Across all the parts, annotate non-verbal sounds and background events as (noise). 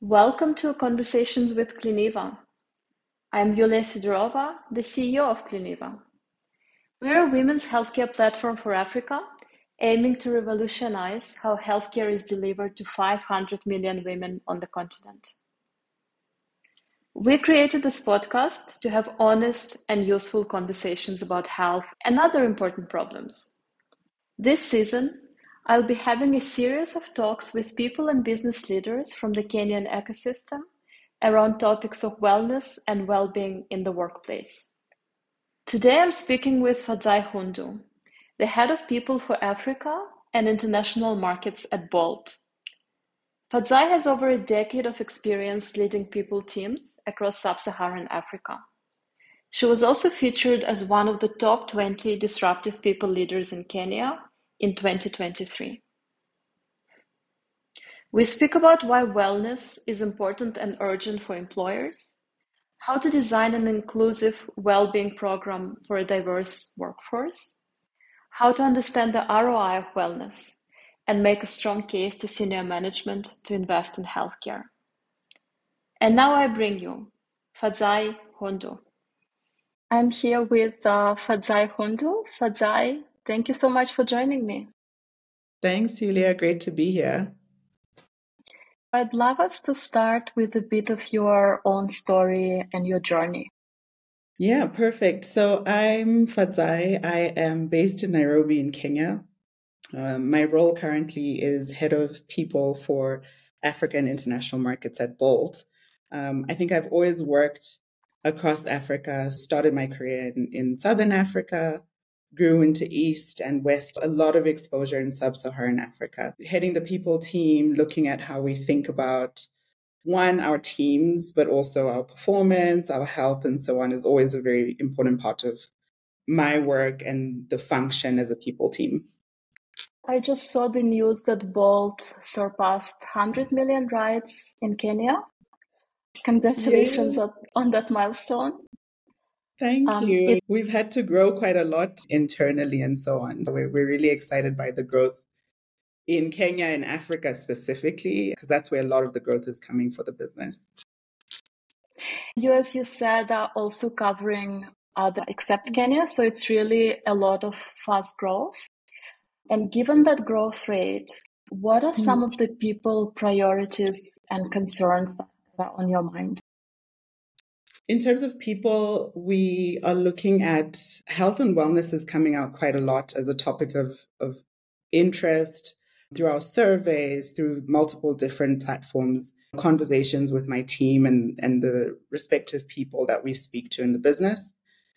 Welcome to Conversations with Cliniva. I'm Yulia Sidorova, the CEO of Cliniva. We're a women's healthcare platform for Africa, aiming to revolutionize how healthcare is delivered to 500 million women on the continent. We created this podcast to have honest and useful conversations about health and other important problems. This season, I'll be having a series of talks with people and business leaders from the Kenyan ecosystem around topics of wellness and well being in the workplace. Today I'm speaking with Fadzai Hundu, the head of people for Africa and international markets at Bolt. Fadzai has over a decade of experience leading people teams across sub Saharan Africa. She was also featured as one of the top 20 disruptive people leaders in Kenya in 2023. We speak about why wellness is important and urgent for employers, how to design an inclusive well-being program for a diverse workforce, how to understand the ROI of wellness, and make a strong case to senior management to invest in healthcare. And now I bring you Fadzai Hundu. I'm here with uh, Fadzai Hundu. Fadzai, Thank you so much for joining me. Thanks, Julia. Great to be here. I'd love us to start with a bit of your own story and your journey. Yeah, perfect. So I'm Fadzai. I am based in Nairobi in Kenya. Um, my role currently is head of people for Africa and international markets at Bolt. Um, I think I've always worked across Africa, started my career in, in Southern Africa, grew into East and West, a lot of exposure in sub Saharan Africa. Heading the people team, looking at how we think about one, our teams, but also our performance, our health, and so on is always a very important part of my work and the function as a people team. I just saw the news that Bolt surpassed 100 million rides in Kenya. Congratulations on that milestone. Thank um, you. It, We've had to grow quite a lot internally and so on. We're, we're really excited by the growth in Kenya and Africa specifically, because that's where a lot of the growth is coming for the business. You, as you said, are also covering other except Kenya. So it's really a lot of fast growth. And given that growth rate, what are some mm. of the people priorities and concerns that are on your mind? In terms of people, we are looking at health and wellness is coming out quite a lot as a topic of, of interest through our surveys, through multiple different platforms, conversations with my team and, and the respective people that we speak to in the business.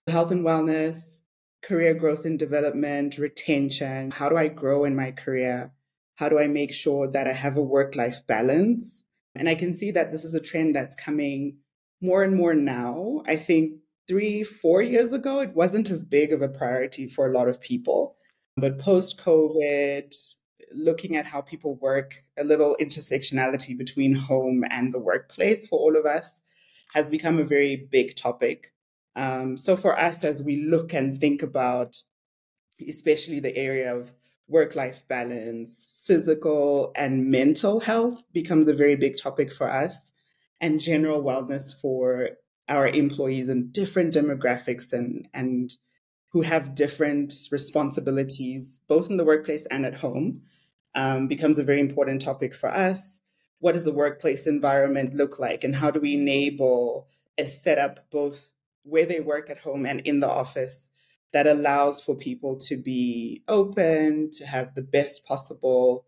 Health and wellness, career growth and development, retention. How do I grow in my career? How do I make sure that I have a work life balance? And I can see that this is a trend that's coming more and more now. I think three, four years ago, it wasn't as big of a priority for a lot of people. But post COVID, looking at how people work, a little intersectionality between home and the workplace for all of us has become a very big topic. Um, so for us, as we look and think about, especially the area of work life balance, physical and mental health becomes a very big topic for us and general wellness for our employees and different demographics and and who have different responsibilities both in the workplace and at home um, becomes a very important topic for us. What does the workplace environment look like and how do we enable a setup both where they work at home and in the office that allows for people to be open to have the best possible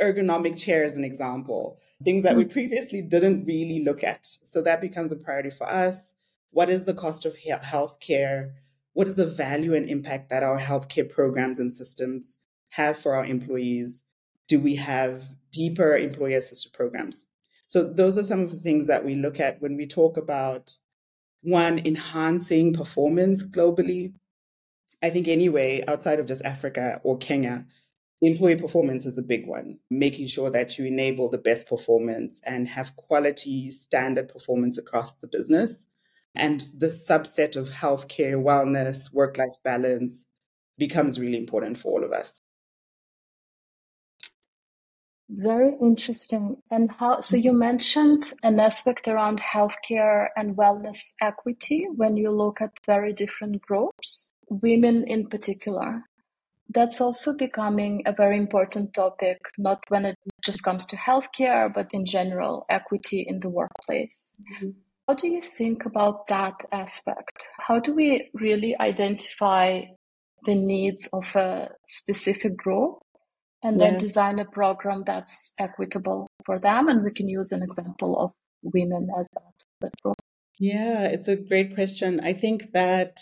ergonomic chair as an example, things that we mm. previously didn't really look at. So that becomes a priority for us. What is the cost of healthcare? What is the value and impact that our healthcare programs and systems have for our employees? Do we have deeper employee assisted programs? So those are some of the things that we look at when we talk about one, enhancing performance globally. I think anyway, outside of just Africa or Kenya, Employee performance is a big one, making sure that you enable the best performance and have quality standard performance across the business. And the subset of healthcare, wellness, work life balance becomes really important for all of us. Very interesting. And how, so you mentioned an aspect around healthcare and wellness equity when you look at very different groups, women in particular. That's also becoming a very important topic, not when it just comes to healthcare, but in general, equity in the workplace. Mm-hmm. How do you think about that aspect? How do we really identify the needs of a specific group and then yeah. design a program that's equitable for them. And we can use an example of women as that, that group. Yeah, it's a great question. I think that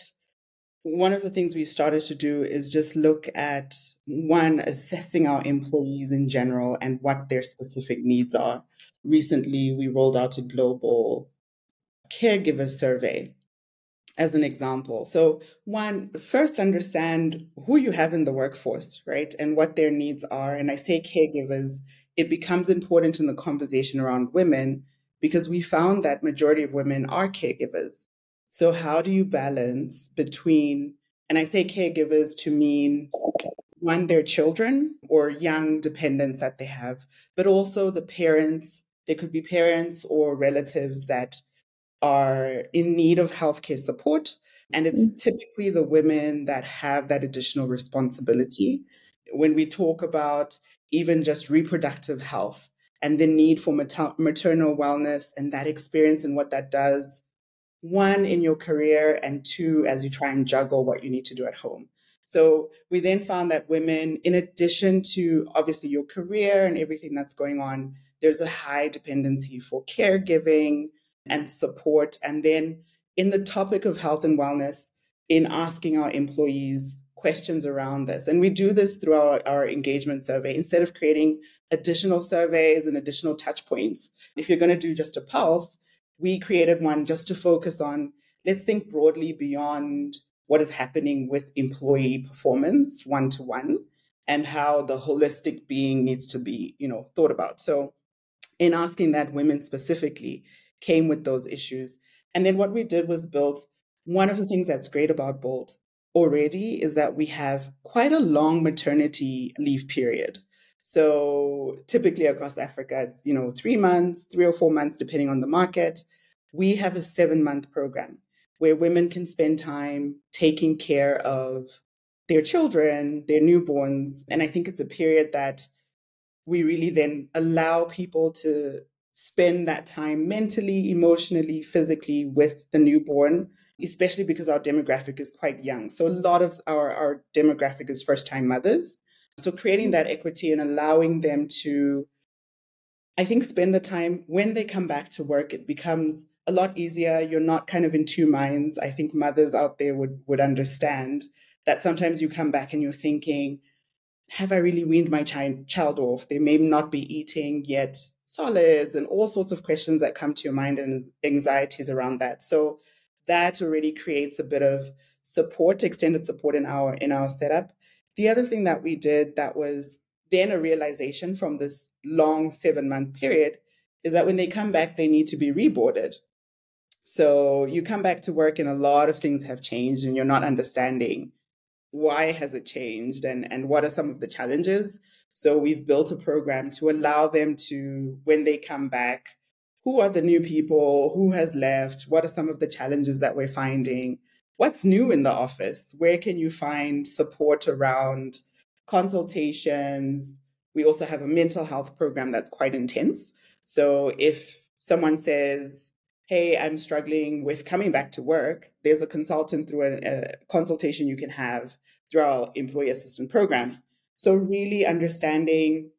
one of the things we've started to do is just look at one, assessing our employees in general and what their specific needs are. Recently, we rolled out a global caregiver survey as an example. So, one, first understand who you have in the workforce, right? And what their needs are. And I say caregivers, it becomes important in the conversation around women because we found that majority of women are caregivers. So, how do you balance between, and I say caregivers to mean one, their children or young dependents that they have, but also the parents. There could be parents or relatives that are in need of healthcare support. And it's mm-hmm. typically the women that have that additional responsibility. When we talk about even just reproductive health and the need for mater- maternal wellness and that experience and what that does, one, in your career, and two, as you try and juggle what you need to do at home. So we then found that women, in addition to obviously your career and everything that's going on, there's a high dependency for caregiving, and support. And then in the topic of health and wellness, in asking our employees questions around this. And we do this through our, our engagement survey. Instead of creating additional surveys and additional touch points, if you're going to do just a pulse, we created one just to focus on let's think broadly beyond what is happening with employee performance one to one and how the holistic being needs to be you know thought about so in asking that women specifically came with those issues. And then what we did was build one of the things that's great about Bolt already is that we have quite a long maternity leave period. So typically across Africa, it's, you know, three months, three or four months, depending on the market. We have a seven month program where women can spend time taking care of their children, their newborns. And I think it's a period that we really then allow people to spend that time mentally, emotionally, physically with the newborn, especially because our demographic is quite young. So a lot of our, our demographic is first time mothers. So creating that equity and allowing them to, I think, spend the time when they come back to work, it becomes a lot easier. You're not kind of in two minds. I think mothers out there would would understand that sometimes you come back and you're thinking, have I really weaned my child child off? They may not be eating yet solids and all sorts of questions that come to your mind and anxieties around that. So that already creates a bit of support, extended support in our in our setup. The other thing that we did that was then a realization from this long seven month period is that when they come back, they need to be reboarded. So you come back to work and a lot of things have changed and you're not understanding why has it changed and, and what are some of the challenges. So we've built a program to allow them to, when they come back, who are the new people? Who has left? What are some of the challenges that we're finding? What's new in the office? Where can you find support around consultations? We also have a mental health program that's quite intense. So if someone says, Hey, I'm struggling with coming back to work, there's a consultant through a, a consultation you can have through our employee assistant program so, really understanding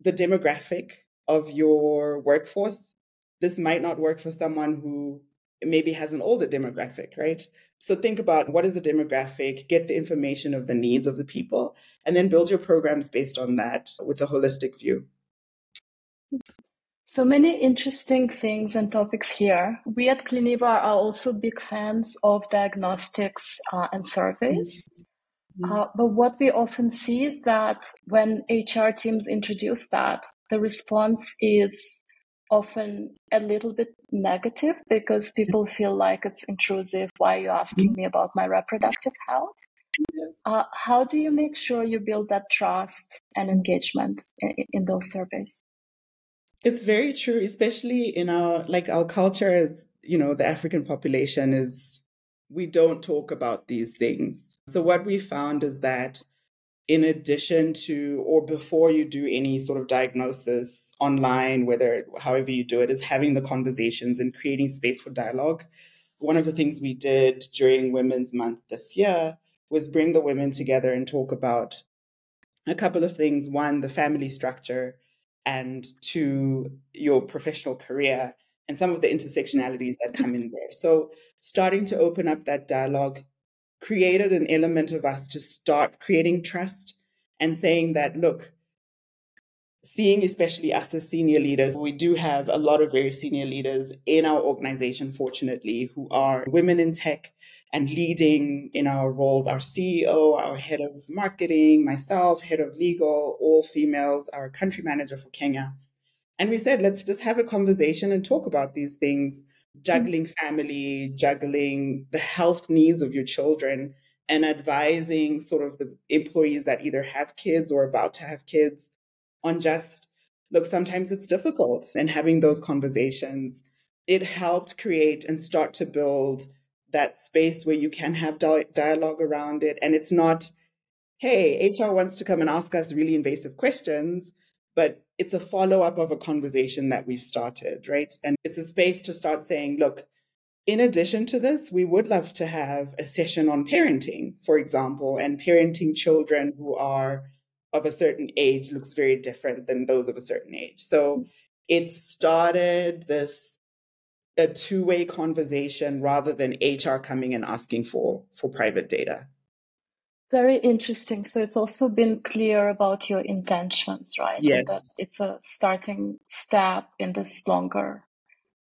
the demographic of your workforce. This might not work for someone who maybe has an older demographic, right? So, think about what is the demographic, get the information of the needs of the people, and then build your programs based on that with a holistic view. So many interesting things and topics here. We at Cliniva are also big fans of diagnostics uh, and surveys. Mm-hmm. Mm-hmm. Uh, but what we often see is that when HR teams introduce that, the response is often a little bit negative because people feel like it's intrusive. Why are you asking me about my reproductive health? Uh, how do you make sure you build that trust and engagement in, in those surveys? It's very true, especially in our like our culture as you know, the African population is we don't talk about these things. So what we found is that in addition to or before you do any sort of diagnosis online, whether however you do it, is having the conversations and creating space for dialogue. One of the things we did during Women's Month this year was bring the women together and talk about a couple of things. One, the family structure, and two, your professional career and some of the intersectionalities that come in there. So, starting to open up that dialogue created an element of us to start creating trust and saying that, look, seeing especially us as senior leaders, we do have a lot of very senior leaders in our organization, fortunately, who are women in tech and leading in our roles. Our CEO, our head of marketing, myself, head of legal, all females, our country manager for Kenya. And we said, let's just have a conversation and talk about these things Mm-hmm. juggling family, juggling the health needs of your children, and advising sort of the employees that either have kids or about to have kids on just look, sometimes it's difficult and having those conversations. It helped create and start to build that space where you can have dialogue around it. And it's not, hey, HR wants to come and ask us really invasive questions but it's a follow up of a conversation that we've started, right? And it's a space to start saying, look, in addition to this, we would love to have a session on parenting, for example, and parenting children who are of a certain age looks very different than those of a certain age. So it started this a two-way conversation rather than HR coming and asking for for private data. Very interesting. So it's also been clear about your intentions, right? Yes. that it's a starting step in this longer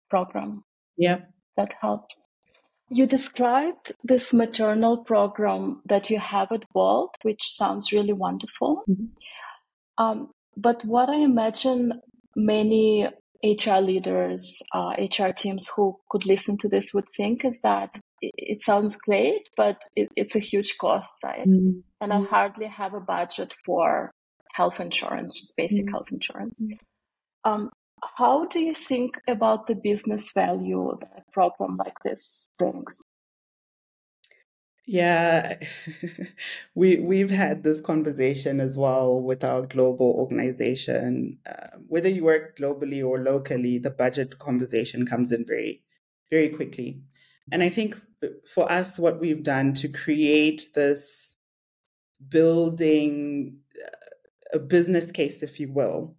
program. Yeah. That helps. You described this maternal program that you have at Bolt, which sounds really wonderful. Mm-hmm. Um, but what I imagine many HR leaders, uh, HR teams who could listen to this would think is that it, sounds great, but it, it's a huge cost, right? Mm-hmm. And I mm-hmm. hardly have a budget for health insurance, just basic mm-hmm. health insurance. Mm-hmm. Um, how do you think about the business value that a program like this brings? Yeah, (laughs) we we've had this conversation as well with our global organization. Uh, whether you work globally or locally, the budget conversation comes in very, very quickly. And I think for us, what we've done to create this building uh, a business case, if you will,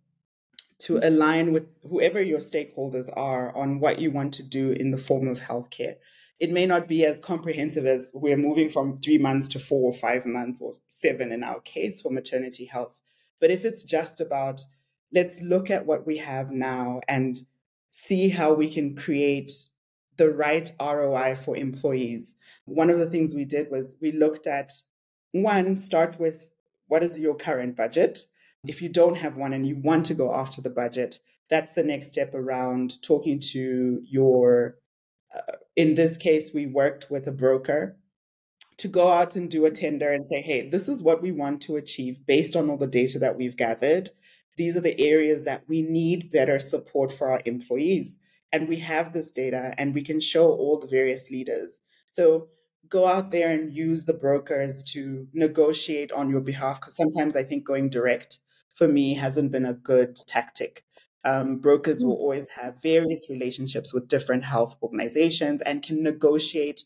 to align with whoever your stakeholders are on what you want to do in the form of healthcare it may not be as comprehensive as we're moving from three months to four or five months or seven in our case for maternity health. But if it's just about let's look at what we have now and see how we can create the right ROI for employees. One of the things we did was we looked at one, start with what is your current budget? If you don't have one and you want to go after the budget, that's the next step around talking to your uh, in this case, we worked with a broker to go out and do a tender and say, hey, this is what we want to achieve based on all the data that we've gathered. These are the areas that we need better support for our employees. And we have this data and we can show all the various leaders. So go out there and use the brokers to negotiate on your behalf. Because sometimes I think going direct for me hasn't been a good tactic. Um, brokers will mm. always have various relationships with different health organizations and can negotiate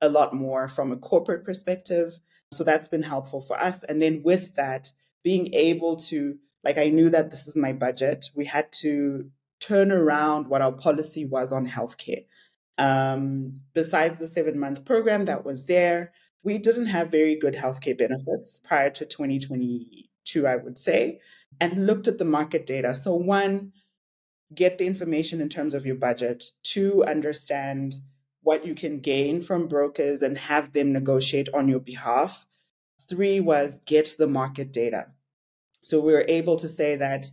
a lot more from a corporate perspective. So that's been helpful for us. And then with that, being able to, like, I knew that this is my budget. We had to turn around what our policy was on healthcare. Um, besides the seven month program that was there, we didn't have very good healthcare benefits prior to 2022, I would say and looked at the market data. So, one, get the information in terms of your budget, two, understand what you can gain from brokers and have them negotiate on your behalf. Three was get the market data. So we were able to say that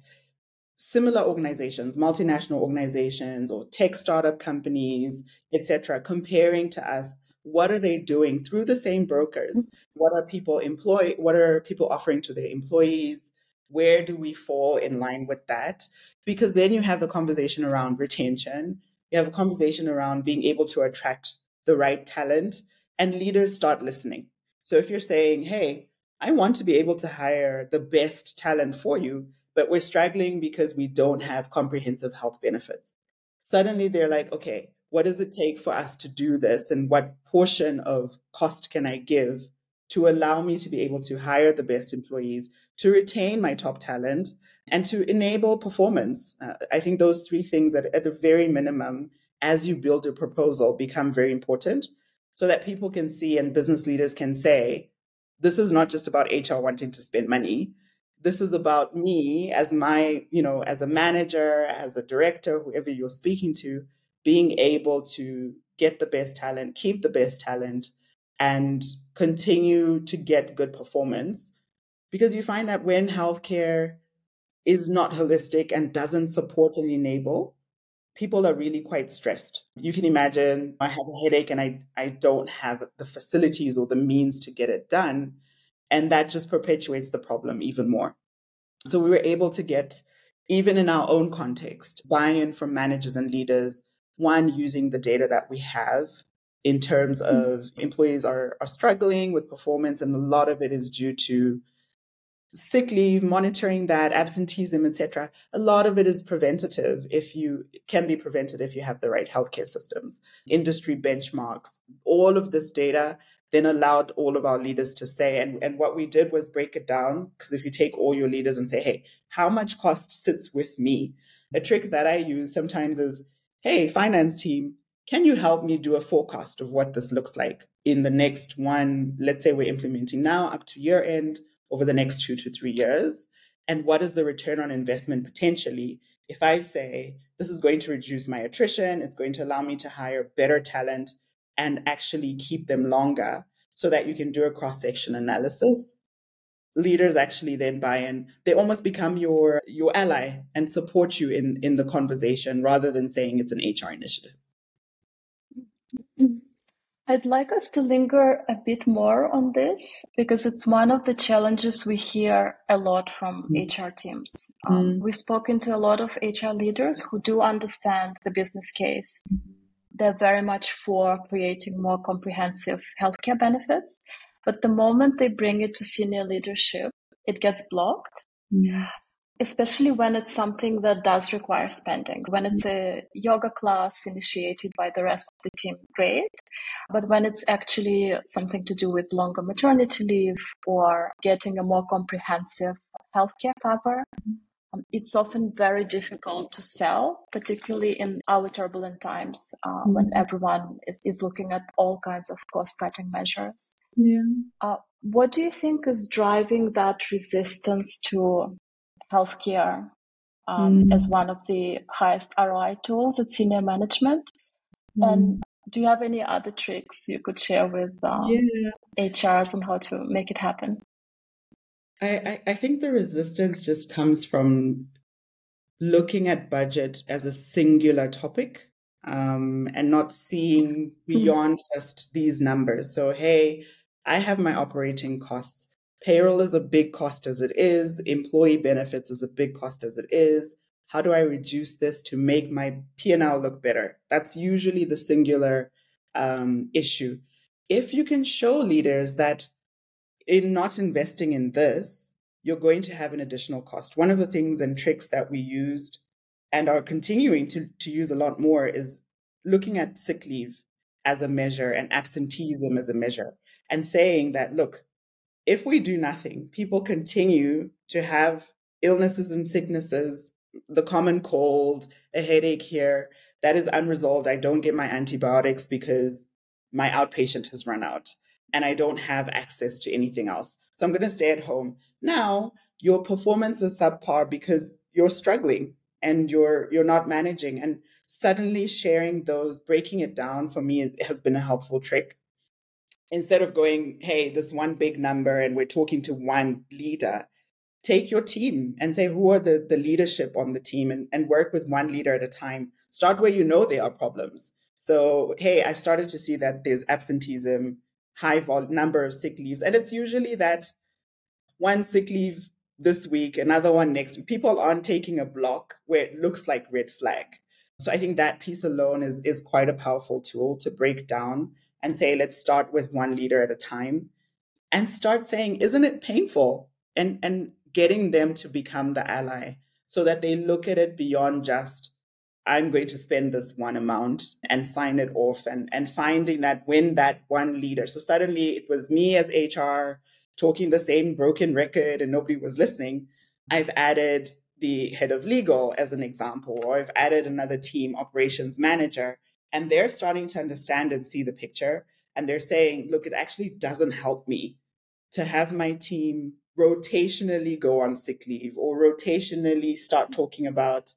similar organizations, multinational organizations or tech startup companies, etc., comparing to us what are they doing through the same brokers? Mm-hmm. What are people employ? What are people offering to their employees? Where do we fall in line with that? Because then you have the conversation around retention. You have a conversation around being able to attract the right talent, and leaders start listening. So if you're saying, hey, I want to be able to hire the best talent for you, but we're struggling because we don't have comprehensive health benefits. Suddenly they're like, okay, what does it take for us to do this? And what portion of cost can I give to allow me to be able to hire the best employees, to retain my top talent, and to enable performance? Uh, I think those three things, at, at the very minimum, as you build a proposal, become very important so that people can see and business leaders can say, this is not just about HR wanting to spend money. This is about me as my, you know, as a manager, as a director, whoever you're speaking to, being able to get the best talent, keep the best talent, and continue to get good performance. Because you find that when healthcare is not holistic and doesn't support and enable, people are really quite stressed. You can imagine I have a headache and I, I don't have the facilities or the means to get it done. And that just perpetuates the problem even more. So we were able to get, even in our own context, buy in from managers and leaders, one, using the data that we have in terms hmm. of employees are, are struggling with performance, and a lot of it is due to sick leave, monitoring that, absenteeism, etc. A lot of it is preventative if you can be prevented if you have the right healthcare systems, industry benchmarks, all of this data then allowed all of our leaders to say, and, and what we did was break it down. Because if you take all your leaders and say, hey, how much cost sits with me? A trick that I use sometimes is, hey, finance team, can you help me do a forecast of what this looks like in the next one, let's say we're implementing now up to year end over the next two to three years? And what is the return on investment potentially? If I say this is going to reduce my attrition, it's going to allow me to hire better talent and actually keep them longer so that you can do a cross section analysis. Leaders actually then buy in. They almost become your your ally and support you in in the conversation rather than saying it's an HR initiative. Mm-hmm. I'd like us to linger a bit more on this because it's one of the challenges we hear a lot from mm. HR teams. Um, mm. We've spoken to a lot of HR leaders who do understand the business case. They're very much for creating more comprehensive healthcare benefits. But the moment they bring it to senior leadership, it gets blocked. Yeah especially when it's something that does require spending. When it's a yoga class initiated by the rest of the team, great. But when it's actually something to do with longer maternity leave or getting a more comprehensive healthcare cover, um, it's often very difficult to sell, particularly in our turbulent times uh, mm-hmm. when everyone is, is looking at all kinds of cost cutting measures. Yeah. Uh, what do you think is driving that resistance to healthcare um, mm. as one of the highest ROI tools at senior management. Mm. And do you have any other tricks you could share with um, yeah. HRs on how to make it happen? I, I think the resistance just comes from looking at budget as a singular topic um, and not seeing mm-hmm. beyond mm. just these numbers. So, hey, I have my operating costs. Payroll is a big cost as it is. Employee benefits is a big cost as it is. How do I reduce this to make my P&L look better? That's usually the singular um, issue. If you can show leaders that in not investing in this, you're going to have an additional cost. One of the things and tricks that we used and are continuing to, to use a lot more is looking at sick leave as a measure and absenteeism as a measure and saying that, look, if we do nothing, people continue to have illnesses and sicknesses, the common cold, a headache here that is unresolved. I don't get my antibiotics because my outpatient has run out and I don't have access to anything else. So I'm going to stay at home. Now, your performance is subpar because you're struggling and you're you're not managing and suddenly sharing those breaking it down for me has been a helpful trick instead of going, hey, this one big number and we're talking to one leader, take your team and say who are the, the leadership on the team and, and work with one leader at a time. Start where you know there are problems. So, hey, I've started to see that there's absenteeism, high vol- number of sick leaves, and it's usually that one sick leave this week, another one next week. People aren't taking a block where it looks like red flag. So I think that piece alone is is quite a powerful tool to break down and say, let's start with one leader at a time and start saying, isn't it painful? And and getting them to become the ally so that they look at it beyond just I'm going to spend this one amount and sign it off and, and finding that when that one leader, so suddenly it was me as HR talking the same broken record and nobody was listening. I've added the head of legal as an example, or I've added another team operations manager, and they're starting to understand and see the picture. And they're saying, look, it actually doesn't help me to have my team rotationally go on sick leave or rotationally start talking about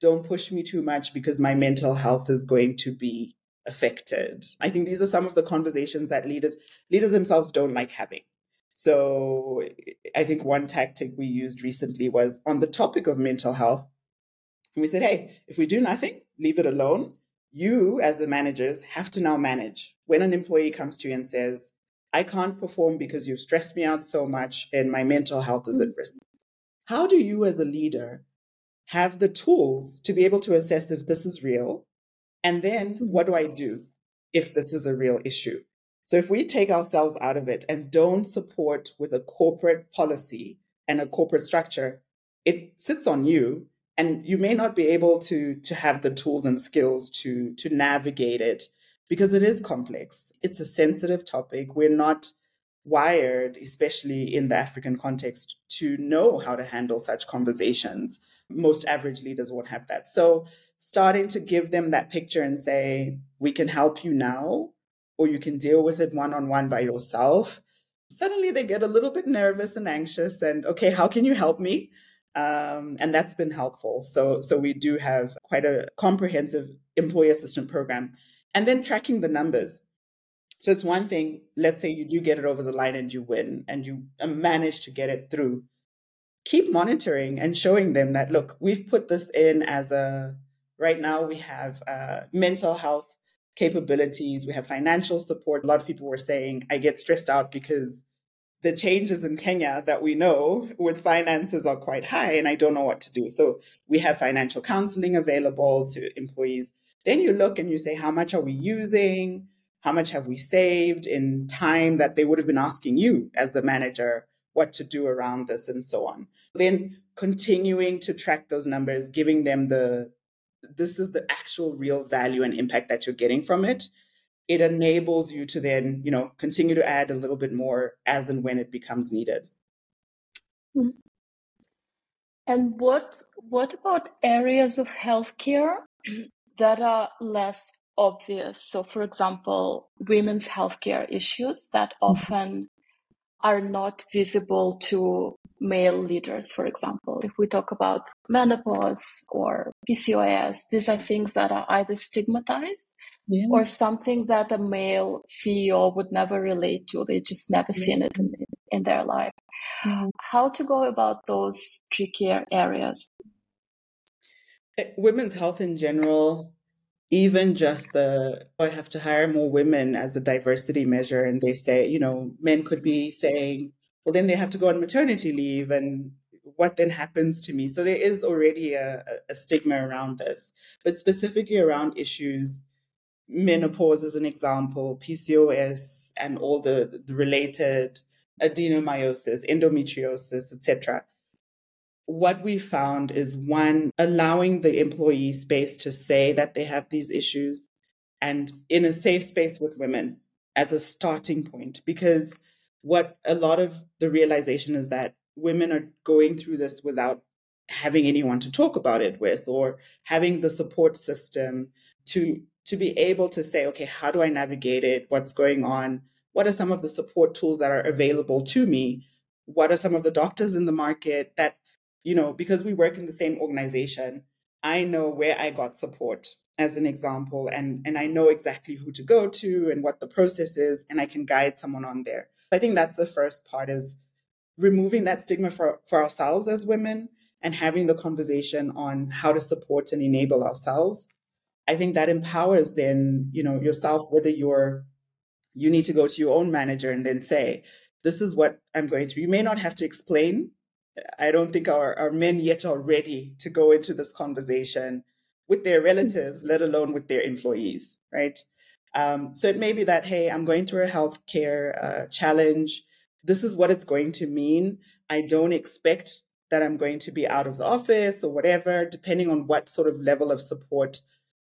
don't push me too much because my mental health is going to be affected. I think these are some of the conversations that leaders leaders themselves don't like having. So I think one tactic we used recently was on the topic of mental health. We said, hey, if we do nothing, leave it alone. You, as the managers, have to now manage. When an employee comes to you and says, I can't perform because you've stressed me out so much and my mental health is at risk. How do you, as a leader, have the tools to be able to assess if this is real? And then mm-hmm. what do I do if this is a real issue? So if we take ourselves out of it and don't support with a corporate policy and a corporate structure, it sits on you and you may not be able to to have the tools and skills to to navigate it because it is complex. It's a sensitive topic. We're not wired, especially in the African context, to know how to handle such conversations. Most average leaders won't have that. So starting to give them that picture and say, we can help you now or you can deal with it one on one by yourself, suddenly they get a little bit nervous and anxious and, okay, how can you help me? Um, and that's been helpful. So, so we do have quite a comprehensive employee assistance program. And then tracking the numbers. So it's one thing, let's say you do get it over the line and you win and you manage to get it through. Keep monitoring and showing them that, look, we've put this in as a, right now we have uh, mental health capabilities, we have financial support. A lot of people were saying, I get stressed out because the changes in Kenya that we know with finances are quite high and I don't know what to do. So we have financial counseling available to employees. Then you look and you say, how much are we using? How much have we saved in time that they would have been asking you as the manager what to do around this and so on. Then continuing to track those numbers, giving them the this is the actual real value and impact that you're getting from it it enables you to then you know continue to add a little bit more as and when it becomes needed mm-hmm. and what what about areas of healthcare (clears throat) that are less obvious so for example women's healthcare issues that mm-hmm. often are not visible to male leaders, for example. If we talk about menopause or PCOS, these are things that are either stigmatized yeah. or something that a male CEO would never relate to. They just never yeah. seen it in, in their life. Yeah. How to go about those trickier areas? Eh, women's health in general, even just the oh, I have to hire more women as a diversity measure, and they say, you know, men could be saying, well, then they have to go on maternity leave and what then happens to me? So there is already a, a stigma around this, but specifically around issues, menopause as an example, PCOS, and all the, the related adenomyosis, endometriosis, etc. What we found is one, allowing the employee space to say that they have these issues and in a safe space with women as a starting point, because what a lot of the realization is that women are going through this without having anyone to talk about it with or having the support system to to be able to say okay how do i navigate it? What's going on? What are some of the support tools that are available to me? What are some of the doctors in the market that you know because we work in the same organization i know where i got support as an example and and i know exactly who to go to and what the process is and i can guide someone on there I think that's the first part is removing that stigma for, for ourselves as women and having the conversation on how to support and enable ourselves. I think that empowers then, you know, yourself, whether you're, you need to go to your own manager and then say, this is what I'm going through. You may not have to explain. I don't think our, our men yet are ready to go into this conversation with their relatives, let alone with their employees, right? Um, so it may be that, hey, I'm going through a healthcare uh, challenge. This is what it's going to mean. I don't expect that I'm going to be out of the office or whatever, depending on what sort of level of support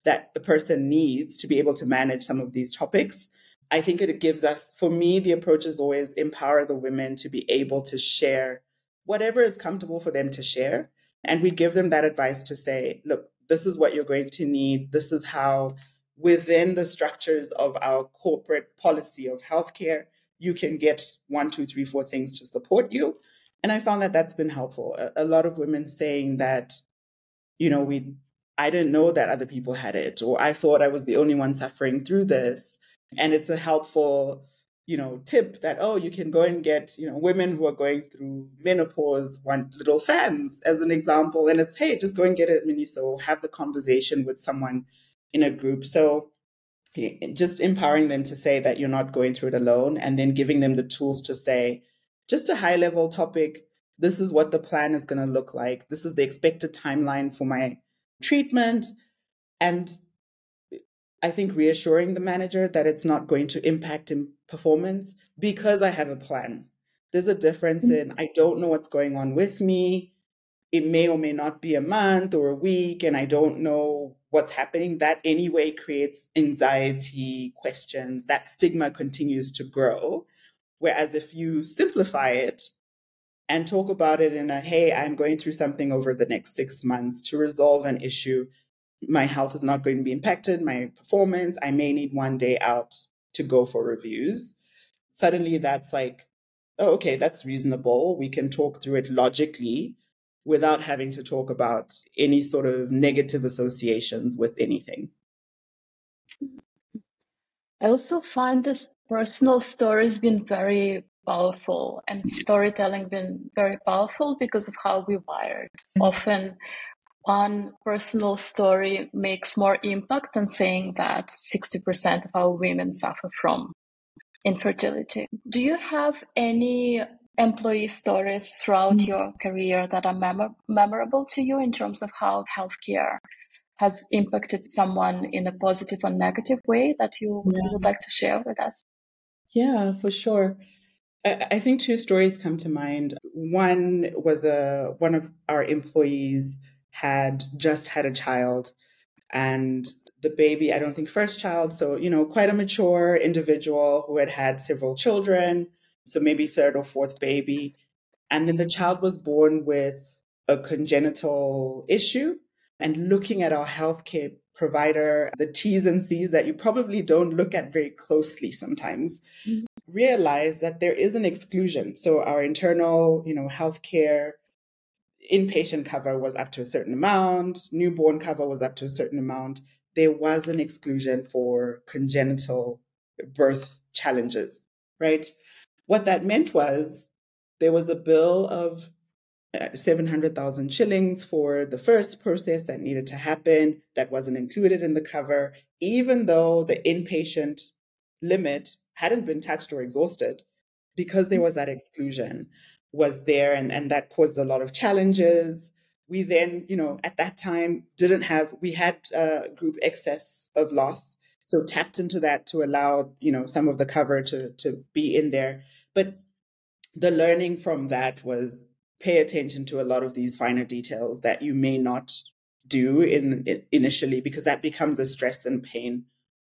that the person needs to be able to manage some of these topics. I think it gives us, for me, the approach is always empower the women to be able to share whatever is comfortable for them to share. And we give them that advice to say, look, this is what you're going to need. This is how, within the structures of our corporate policy of healthcare, you can get one, two, three, four things to support you. And I found that that's been helpful. A, a lot of women saying that, you know, we, I didn't know that other people had it, or I thought I was the only one suffering through this. And it's a helpful, you know, tip that, oh, you can go and get, you know, women who are going through menopause want little fans as an example. And it's, hey, just go and get it Miniso, have the conversation with someone in a group. So just empowering them to say that you're not going through it alone and then giving them the tools to say, just a high level topic. This is what the plan is going to look like. This is the expected timeline for my treatment. And I think reassuring the manager that it's not going to impact in performance because I have a plan. There's a difference mm-hmm. in I don't know what's going on with me. It may or may not be a month or a week, and I don't know what's happening. That anyway creates anxiety, questions. That stigma continues to grow. Whereas if you simplify it and talk about it in a, hey, I'm going through something over the next six months to resolve an issue, my health is not going to be impacted, my performance, I may need one day out to go for reviews. Suddenly that's like, oh, okay, that's reasonable. We can talk through it logically without having to talk about any sort of negative associations with anything. I also find this personal stories been very powerful and storytelling been very powerful because of how we wired. Often one personal story makes more impact than saying that 60% of our women suffer from infertility. Do you have any employee stories throughout mm. your career that are mem- memorable to you in terms of how healthcare has impacted someone in a positive or negative way that you yeah. would like to share with us? Yeah, for sure. I, I think two stories come to mind. One was a one of our employees had just had a child, and the baby, I don't think first child, so you know, quite a mature individual who had had several children, so maybe third or fourth baby, and then the child was born with a congenital issue and looking at our healthcare provider, the T's and C's that you probably don't look at very closely sometimes, mm-hmm. realize that there is an exclusion. So our internal, you know, healthcare inpatient cover was up to a certain amount, newborn cover was up to a certain amount. There was an exclusion for congenital birth challenges, right? What that meant was there was a bill of uh, 700,000 shillings for the first process that needed to happen that wasn't included in the cover, even though the inpatient limit hadn't been touched or exhausted because there was that exclusion was there and, and that caused a lot of challenges we then you know at that time didn't have we had a group excess of loss so tapped into that to allow you know some of the cover to to be in there but the learning from that was pay attention to a lot of these finer details that you may not do in, in, initially because that becomes a stress and pain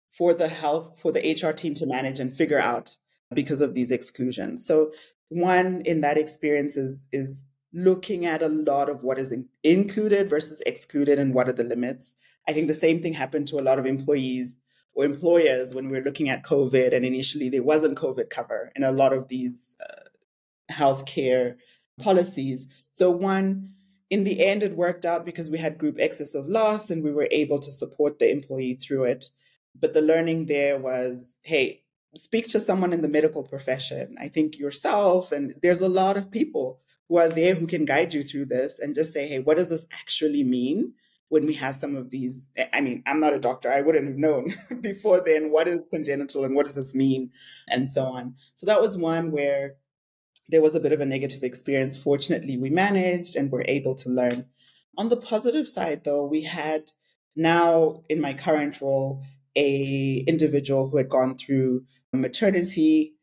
for the health for the HR team to manage and figure out because of these exclusions. So one in that experience is is looking at a lot of what is in, included versus excluded and what are the limits. I think the same thing happened to a lot of employees or employers when we were looking at COVID and initially there wasn't COVID cover in a lot of these uh, healthcare policies. So, one, in the end, it worked out because we had group excess of loss and we were able to support the employee through it. But the learning there was hey, speak to someone in the medical profession. I think yourself, and there's a lot of people who are there who can guide you through this and just say, hey, what does this actually mean? when we have some of these. I mean, I'm not a doctor. I wouldn't have known (laughs) before then what is congenital and what does this mean and so on. So that was one where there was a bit of a negative experience. Fortunately, we managed and were able to learn. On the positive side, though, we had now in my current role a individual who had gone through maternity.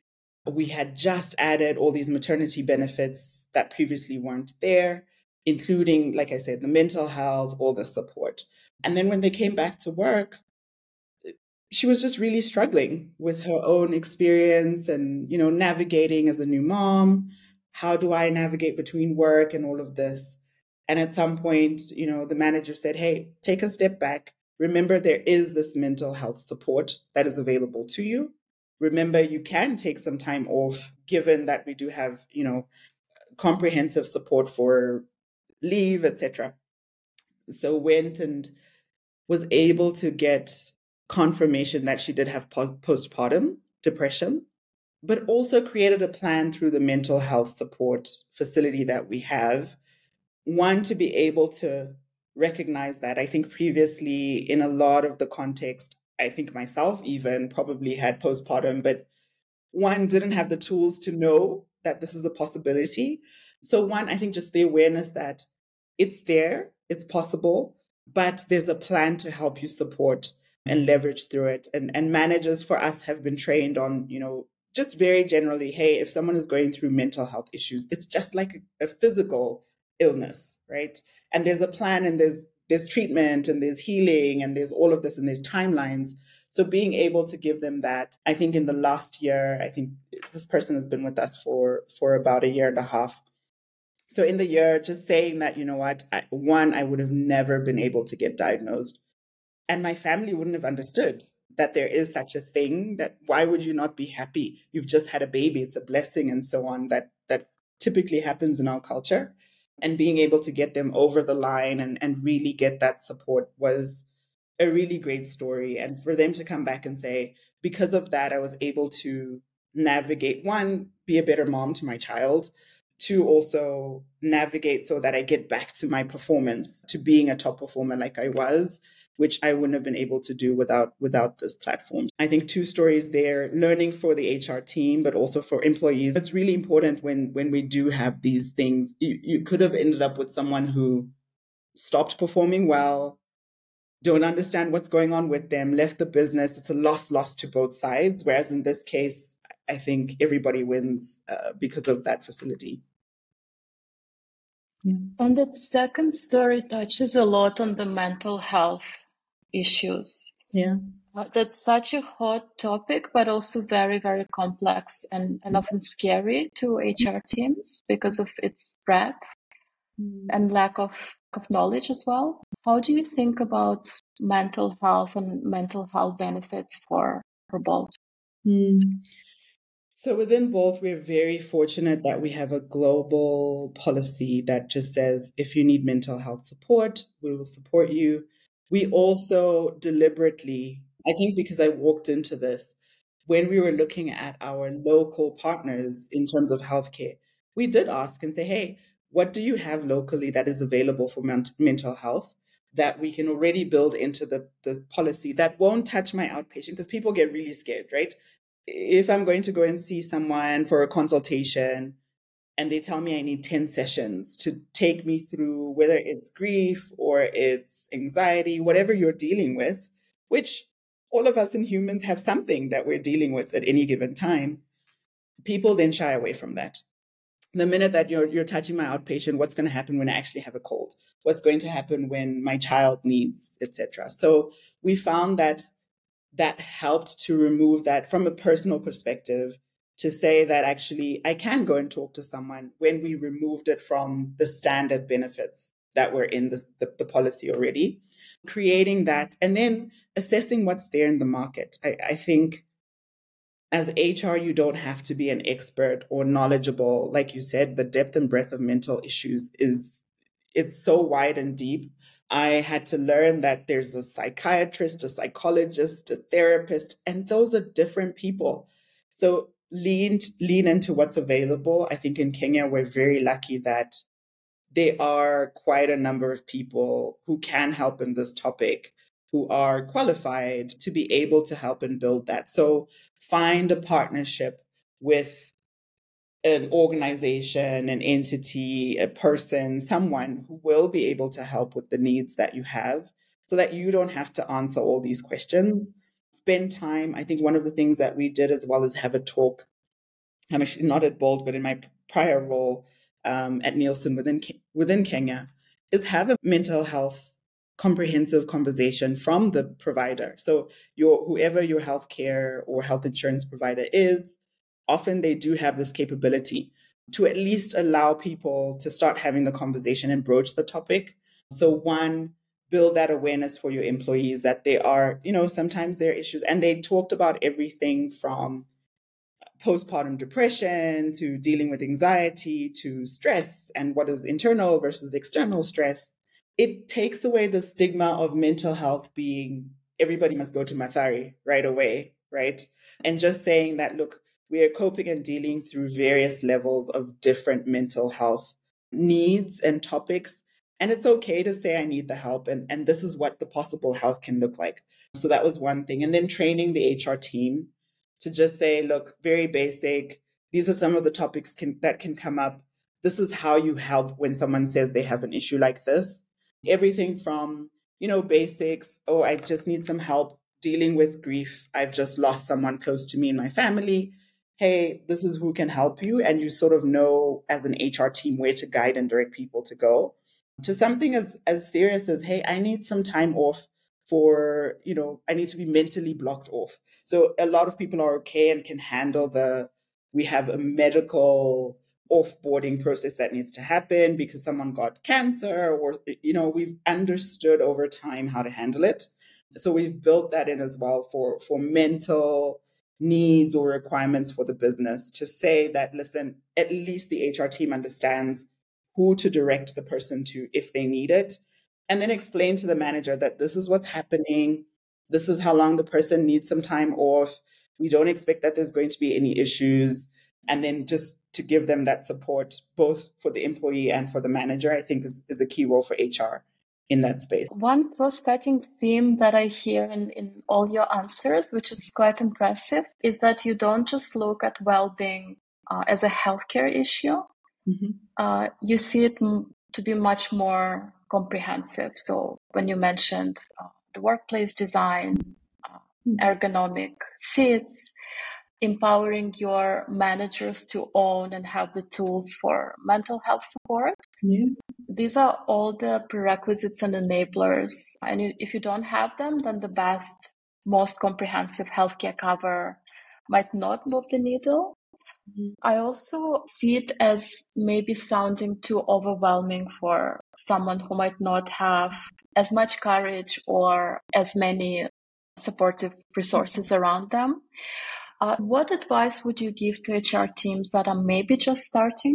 We had just added all these maternity benefits that previously weren't there including, like I said, the mental health, all the support. And then when they came back to work, she was just really struggling with her own experience and, you know, navigating as a new mom. How do I navigate between work and all of this? And at some point, you know, the manager said, Hey, take a step back. Remember, there is this mental health support that is available to you. Remember, you can take some time off, given that we do have, you know, comprehensive support for leave, etc. So went and was able to get confirmation that she did have postpartum depression, but also created a plan through the mental health support facility that we have. One, to be able to recognize that. I think previously, in a lot of the context, I think myself even probably had postpartum, but one didn't have the tools to know that this is a possibility. So, one, I think just the awareness that it's there, it's possible, but there's a plan to help you support and leverage through it. And and managers for us have been trained on, you know, just very generally, hey, if someone is going through mental health issues, it's just like a, a physical illness, right? And there's a plan and there's there's treatment and there's healing and there's all of this and there's timelines. So being able to give them that, I think in the last year, I think this person has been with us for for about a year and a half so in the year, just saying that, you know what, I, one, I would have never been able to get diagnosed. And my family wouldn't have understood that there is such a thing that why would you not be happy? You've just had a baby, it's a blessing and so on that that typically happens in our culture. And being able to get them over the line and, and really get that support was a really great story. And for them to come back and say, because of that, I was able to navigate one, be a better mom to my child, to also navigate so that I get back to my performance, to being a top performer like I was, which I wouldn't have been able to do without without this platform. I think two stories there, learning for the HR team, but also for employees. It's really important when when we do have these things. You, you could have ended up with someone who stopped performing well, don't understand what's going on with them, left the business. It's a loss loss to both sides. Whereas in this case, I think everybody wins uh, because of that facility. Yeah. And that second story touches a lot on the mental health issues. Yeah. Uh, that's such a hot topic, but also very, very complex and, and often scary to HR teams because of its breadth mm. and lack of, of knowledge as well. How do you think about mental health and mental health benefits for, for both? Mm. So within Bolt, we're very fortunate that we have a global policy that just says if you need mental health support, we will support you. We also deliberately, I think because I walked into this, when we were looking at our local partners in terms of healthcare, we did ask and say, hey, what do you have locally that is available for mental health that we can already build into the, the policy that won't touch my outpatient? Because people get really scared, right? if I'm going to go and see someone for a consultation and they tell me I need 10 sessions to take me through whether it's grief or it's anxiety, whatever you're dealing with, which all of us in humans have something that we're dealing with at any given time, people then shy away from that. The minute that you're you're touching my outpatient, what's going to happen when I actually have a cold? What's going to happen when my child needs, etc. So we found that that helped to remove that from a personal perspective to say that actually I can go and talk to someone when we removed it from the standard benefits that were in the, the, the policy already, creating that and then assessing what's there in the market. I, I think as HR, you don't have to be an expert or knowledgeable. Like you said, the depth and breadth of mental issues is it's so wide and deep I had to learn that there's a psychiatrist, a psychologist, a therapist, and those are different people. So lean lean into what's available. I think in Kenya we're very lucky that there are quite a number of people who can help in this topic who are qualified to be able to help and build that. So find a partnership with an organization, an entity, a person, someone who will be able to help with the needs that you have so that you don't have to answer all these questions. Spend time. I think one of the things that we did as well is have a talk. I'm actually not at Bolt, but in my prior role um, at Nielsen within within Kenya, is have a mental health comprehensive conversation from the provider. So your whoever your healthcare or health insurance provider is, often they do have this capability to at least allow people to start having the conversation and broach the topic. So one build that awareness for your employees that they are, you know, sometimes there are issues and they talked about everything from postpartum depression to dealing with anxiety to stress and what is internal versus external stress it takes away the stigma of mental health being everybody must go to Mathari right away, right? And just saying that, look, we are coping and dealing through various levels of different mental health needs and topics. And it's okay to say, I need the help. And, and this is what the possible health can look like. So that was one thing. And then training the HR team to just say, look, very basic. These are some of the topics can, that can come up. This is how you help when someone says they have an issue like this everything from, you know, basics, oh, I just need some help dealing with grief. I've just lost someone close to me in my family. Hey, this is who can help you. And you sort of know as an HR team where to guide and direct people to go. To something as, as serious as, hey, I need some time off for, you know, I need to be mentally blocked off. So a lot of people are okay and can handle the, we have a medical offboarding process that needs to happen because someone got cancer or you know we've understood over time how to handle it so we've built that in as well for for mental needs or requirements for the business to say that listen at least the hr team understands who to direct the person to if they need it and then explain to the manager that this is what's happening this is how long the person needs some time off we don't expect that there's going to be any issues and then just to give them that support both for the employee and for the manager i think is, is a key role for hr in that space. One cross-cutting theme that i hear in, in all your answers which is quite impressive is that you don't just look at well-being uh, as a healthcare issue mm-hmm. uh, you see it m- to be much more comprehensive so when you mentioned uh, the workplace design uh, mm-hmm. ergonomic seats empowering your managers to own and have the tools for mental health support. Yeah. These are all the prerequisites and enablers. And if you don't have them, then the best, most comprehensive healthcare cover might not move the needle. I also see it as maybe sounding too overwhelming for someone who might not have as much courage or as many supportive resources around them. Uh, what advice would you give to HR teams that are maybe just starting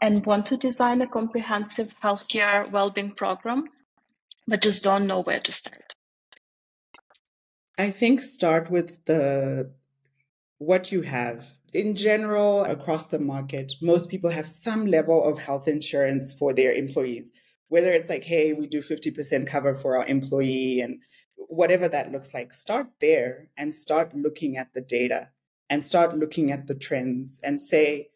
and want to design a comprehensive healthcare well-being program, but just don't know where to start? I think start with the what you have. In general, across the market, most people have some level of health insurance for their employees. Whether it's like, hey, we do 50% cover for our employee and whatever that looks like, start there and start looking at the data and start looking at the trends and say,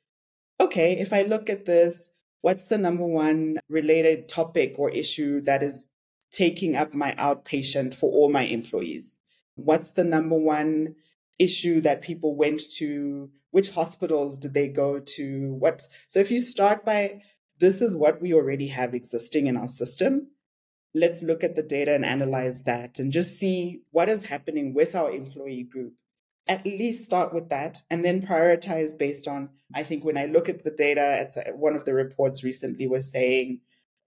okay, if I look at this, what's the number one related topic or issue that is taking up my outpatient for all my employees? What's the number one issue that people went to? Which hospitals did they go to? What? So if you start by this is what we already have existing in our system, let's look at the data and analyze that and just see what is happening with our employee group. At least start with that and then prioritize based on. I think when I look at the data, uh, one of the reports recently was saying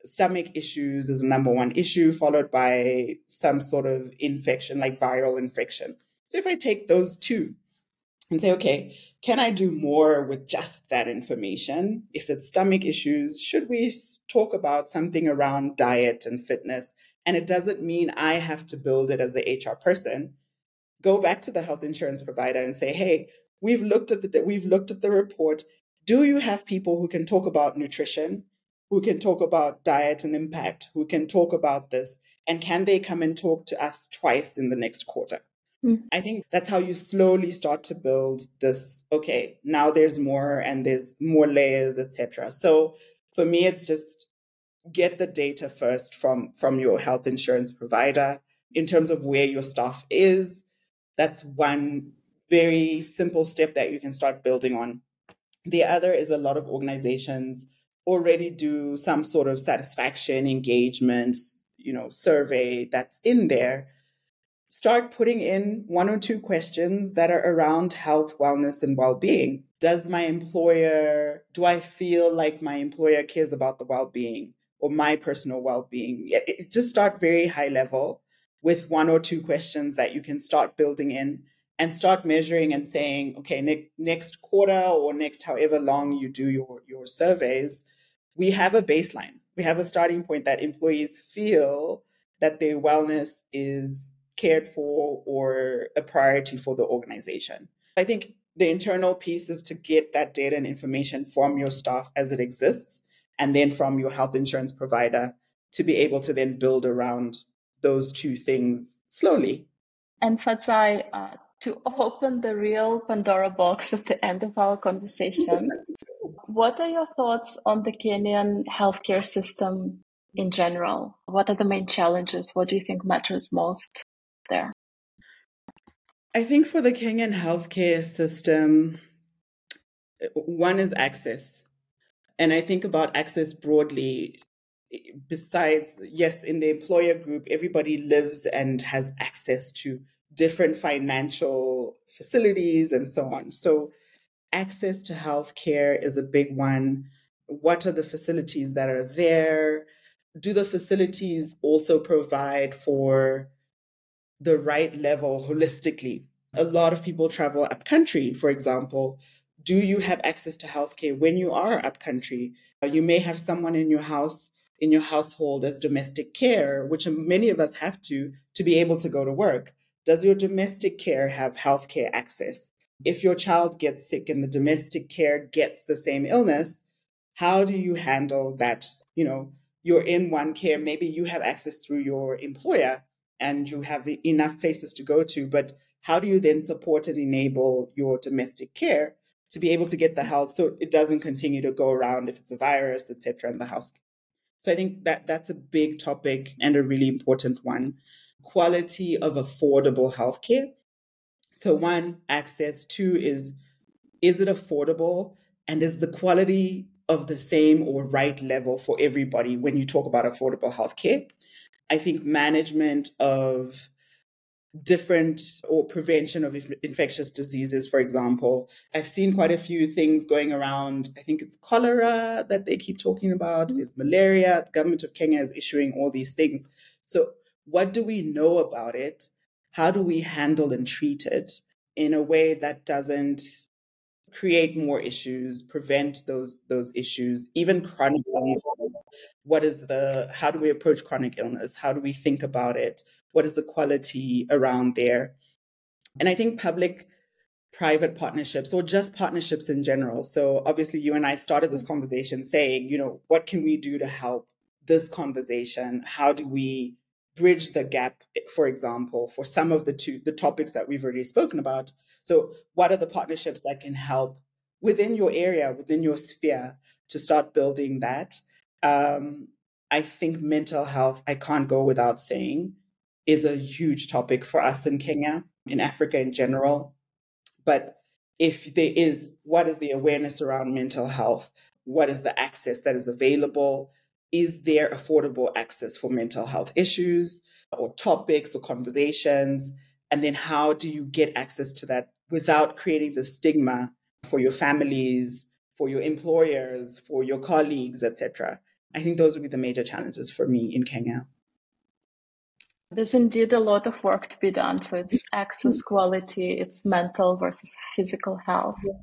stomach issues is number one issue, followed by some sort of infection like viral infection. So if I take those two, and say, okay, can I do more with just that information? If it's stomach issues, should we talk about something around diet and fitness? And it doesn't mean I have to build it as the HR person. Go back to the health insurance provider and say, hey, we've looked at the we've looked at the report. Do you have people who can talk about nutrition? who can talk about diet and impact, who can talk about this, and can they come and talk to us twice in the next quarter? Mm. I think that's how you slowly start to build this. Okay, now there's more and there's more layers, etc. So for me, it's just get the data first from from your health insurance provider in terms of where your staff is. That's one very simple step that you can start building on. The other is a lot of organizations already do some sort of satisfaction engagement, you know, survey that's in there start putting in one or two questions that are around health, wellness, and well being. Does my employer, do I feel like my employer cares about the well being or my personal well being? Just start very high level with one or two questions that you can start building in and start measuring and saying, okay, ne- next quarter or next however long you do your, your surveys, we have a baseline. We have a starting point that employees feel that their wellness is cared for or a priority for the organization. I think the internal piece is to get that data and information from your staff as it exists, and then from your health insurance provider to be able to then build around those two things slowly. And Fadzai, uh, to open the real Pandora box at the end of our conversation, (laughs) what are your thoughts on the Kenyan healthcare system in general? What are the main challenges? What do you think matters most? There? I think for the Kenyan healthcare system, one is access. And I think about access broadly. Besides, yes, in the employer group, everybody lives and has access to different financial facilities and so on. So, access to healthcare is a big one. What are the facilities that are there? Do the facilities also provide for the right level holistically. A lot of people travel up country, for example. Do you have access to healthcare when you are up country? Uh, you may have someone in your house, in your household as domestic care, which many of us have to, to be able to go to work. Does your domestic care have healthcare access? If your child gets sick and the domestic care gets the same illness, how do you handle that? You know, you're in one care, maybe you have access through your employer, and you have enough places to go to. But how do you then support and enable your domestic care to be able to get the health so it doesn't continue to go around if it's a virus, etc., in the house? So I think that that's a big topic and a really important one. Quality of affordable healthcare. So one, access. Two is is it affordable and is the quality of the same or right level for everybody when you talk about affordable healthcare? I think management of different or prevention of infectious diseases, for example. I've seen quite a few things going around. I think it's cholera that they keep talking about, mm-hmm. there's malaria. The government of Kenya is issuing all these things. So, what do we know about it? How do we handle and treat it in a way that doesn't create more issues, prevent those those issues, even chronic illnesses. What is the how do we approach chronic illness? How do we think about it? What is the quality around there? And I think public private partnerships or just partnerships in general. So obviously you and I started this conversation saying, you know, what can we do to help this conversation? How do we bridge the gap, for example, for some of the two the topics that we've already spoken about. So, what are the partnerships that can help within your area, within your sphere, to start building that? Um, I think mental health, I can't go without saying, is a huge topic for us in Kenya, in Africa in general. But if there is, what is the awareness around mental health? What is the access that is available? is there affordable access for mental health issues or topics or conversations? And then how do you get access to that without creating the stigma for your families, for your employers, for your colleagues, etc.? I think those would be the major challenges for me in Kenya. There's indeed a lot of work to be done. So it's access quality, it's mental versus physical health. Yes.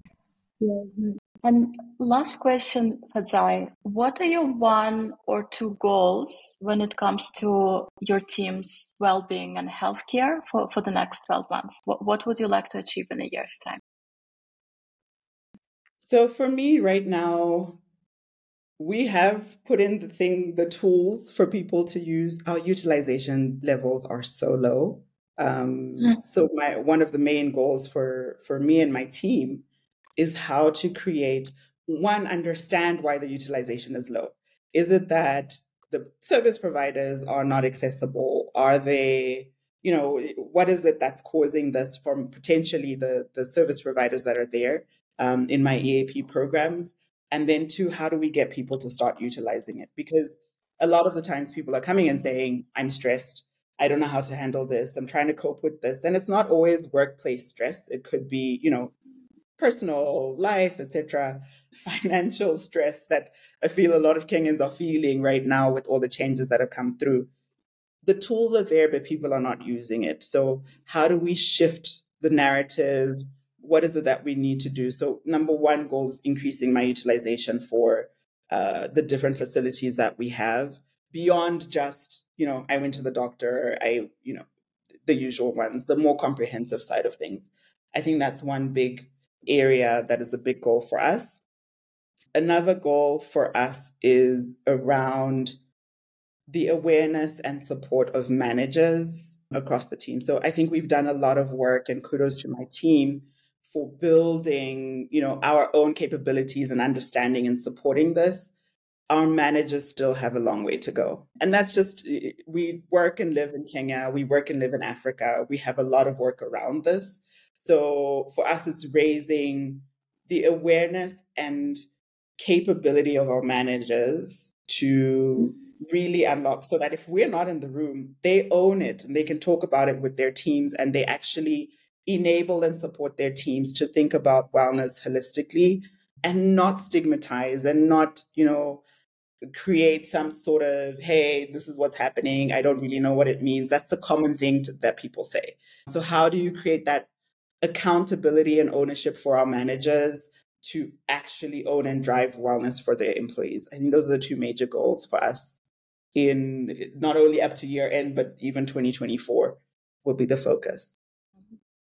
Yes. And last question, Fadzai, what are your one or two goals when it comes to your team's well-being and healthcare for, for the next 12 months? What, what would you like to achieve in a year's time? So for me right now, we have put in the thing, the tools for people to use. Our utilization levels are so low. Um, mm. So my one of the main goals for for me and my team is how to create one understand why the utilization is low. Is it that the service providers are not accessible? Are they you know what is it that's causing this from potentially the the service providers that are there um, in my EAP programs? And then two, how do we get people to start utilizing it? Because a lot of the times people are coming and saying, I'm stressed. I don't know how to handle this. I'm trying to cope with this. And it's not always workplace stress. It could be, you know, personal life, etc., (laughs) financial stress that I feel a lot of Kenyans are feeling right now with all the changes that have come through. The tools are there, but people are not using it. So, how do we shift the narrative? What is it that we need to do? So, number one goal is increasing my utilization for uh, the different facilities that we have beyond just, you know, I went to the doctor, I, you know, the usual ones, the more comprehensive side of things. I think that's one big area that is a big goal for us. Another goal for us is around the awareness and support of managers across the team. So I think we've done a lot of work and kudos to my team for building, you know, our own capabilities and understanding and supporting this. Our managers still have a long way to go. And that's just we work and live in Kenya, we work and live in Africa. We have a lot of work around this. So for us, it's raising the awareness and capability of our managers to really unlock so that if we're not in the room, they own it and they can talk about it with their teams and they actually enable and support their teams to think about wellness holistically and not stigmatize and not, you know, create some sort of, hey, this is what's happening. I don't really know what it means. That's the common thing to, that people say. So, how do you create that accountability and ownership for our managers to actually own and drive wellness for their employees. I think those are the two major goals for us in not only up to year end, but even 2024 will be the focus.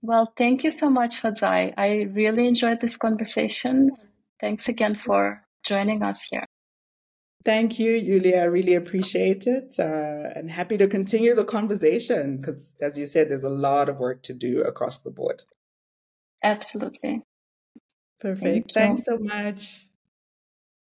Well, thank you so much, Fadzai. I really enjoyed this conversation. Thanks again for joining us here. Thank you, Julia. I really appreciate it uh, and happy to continue the conversation because, as you said, there's a lot of work to do across the board. Absolutely. Perfect. Thank Thanks so much.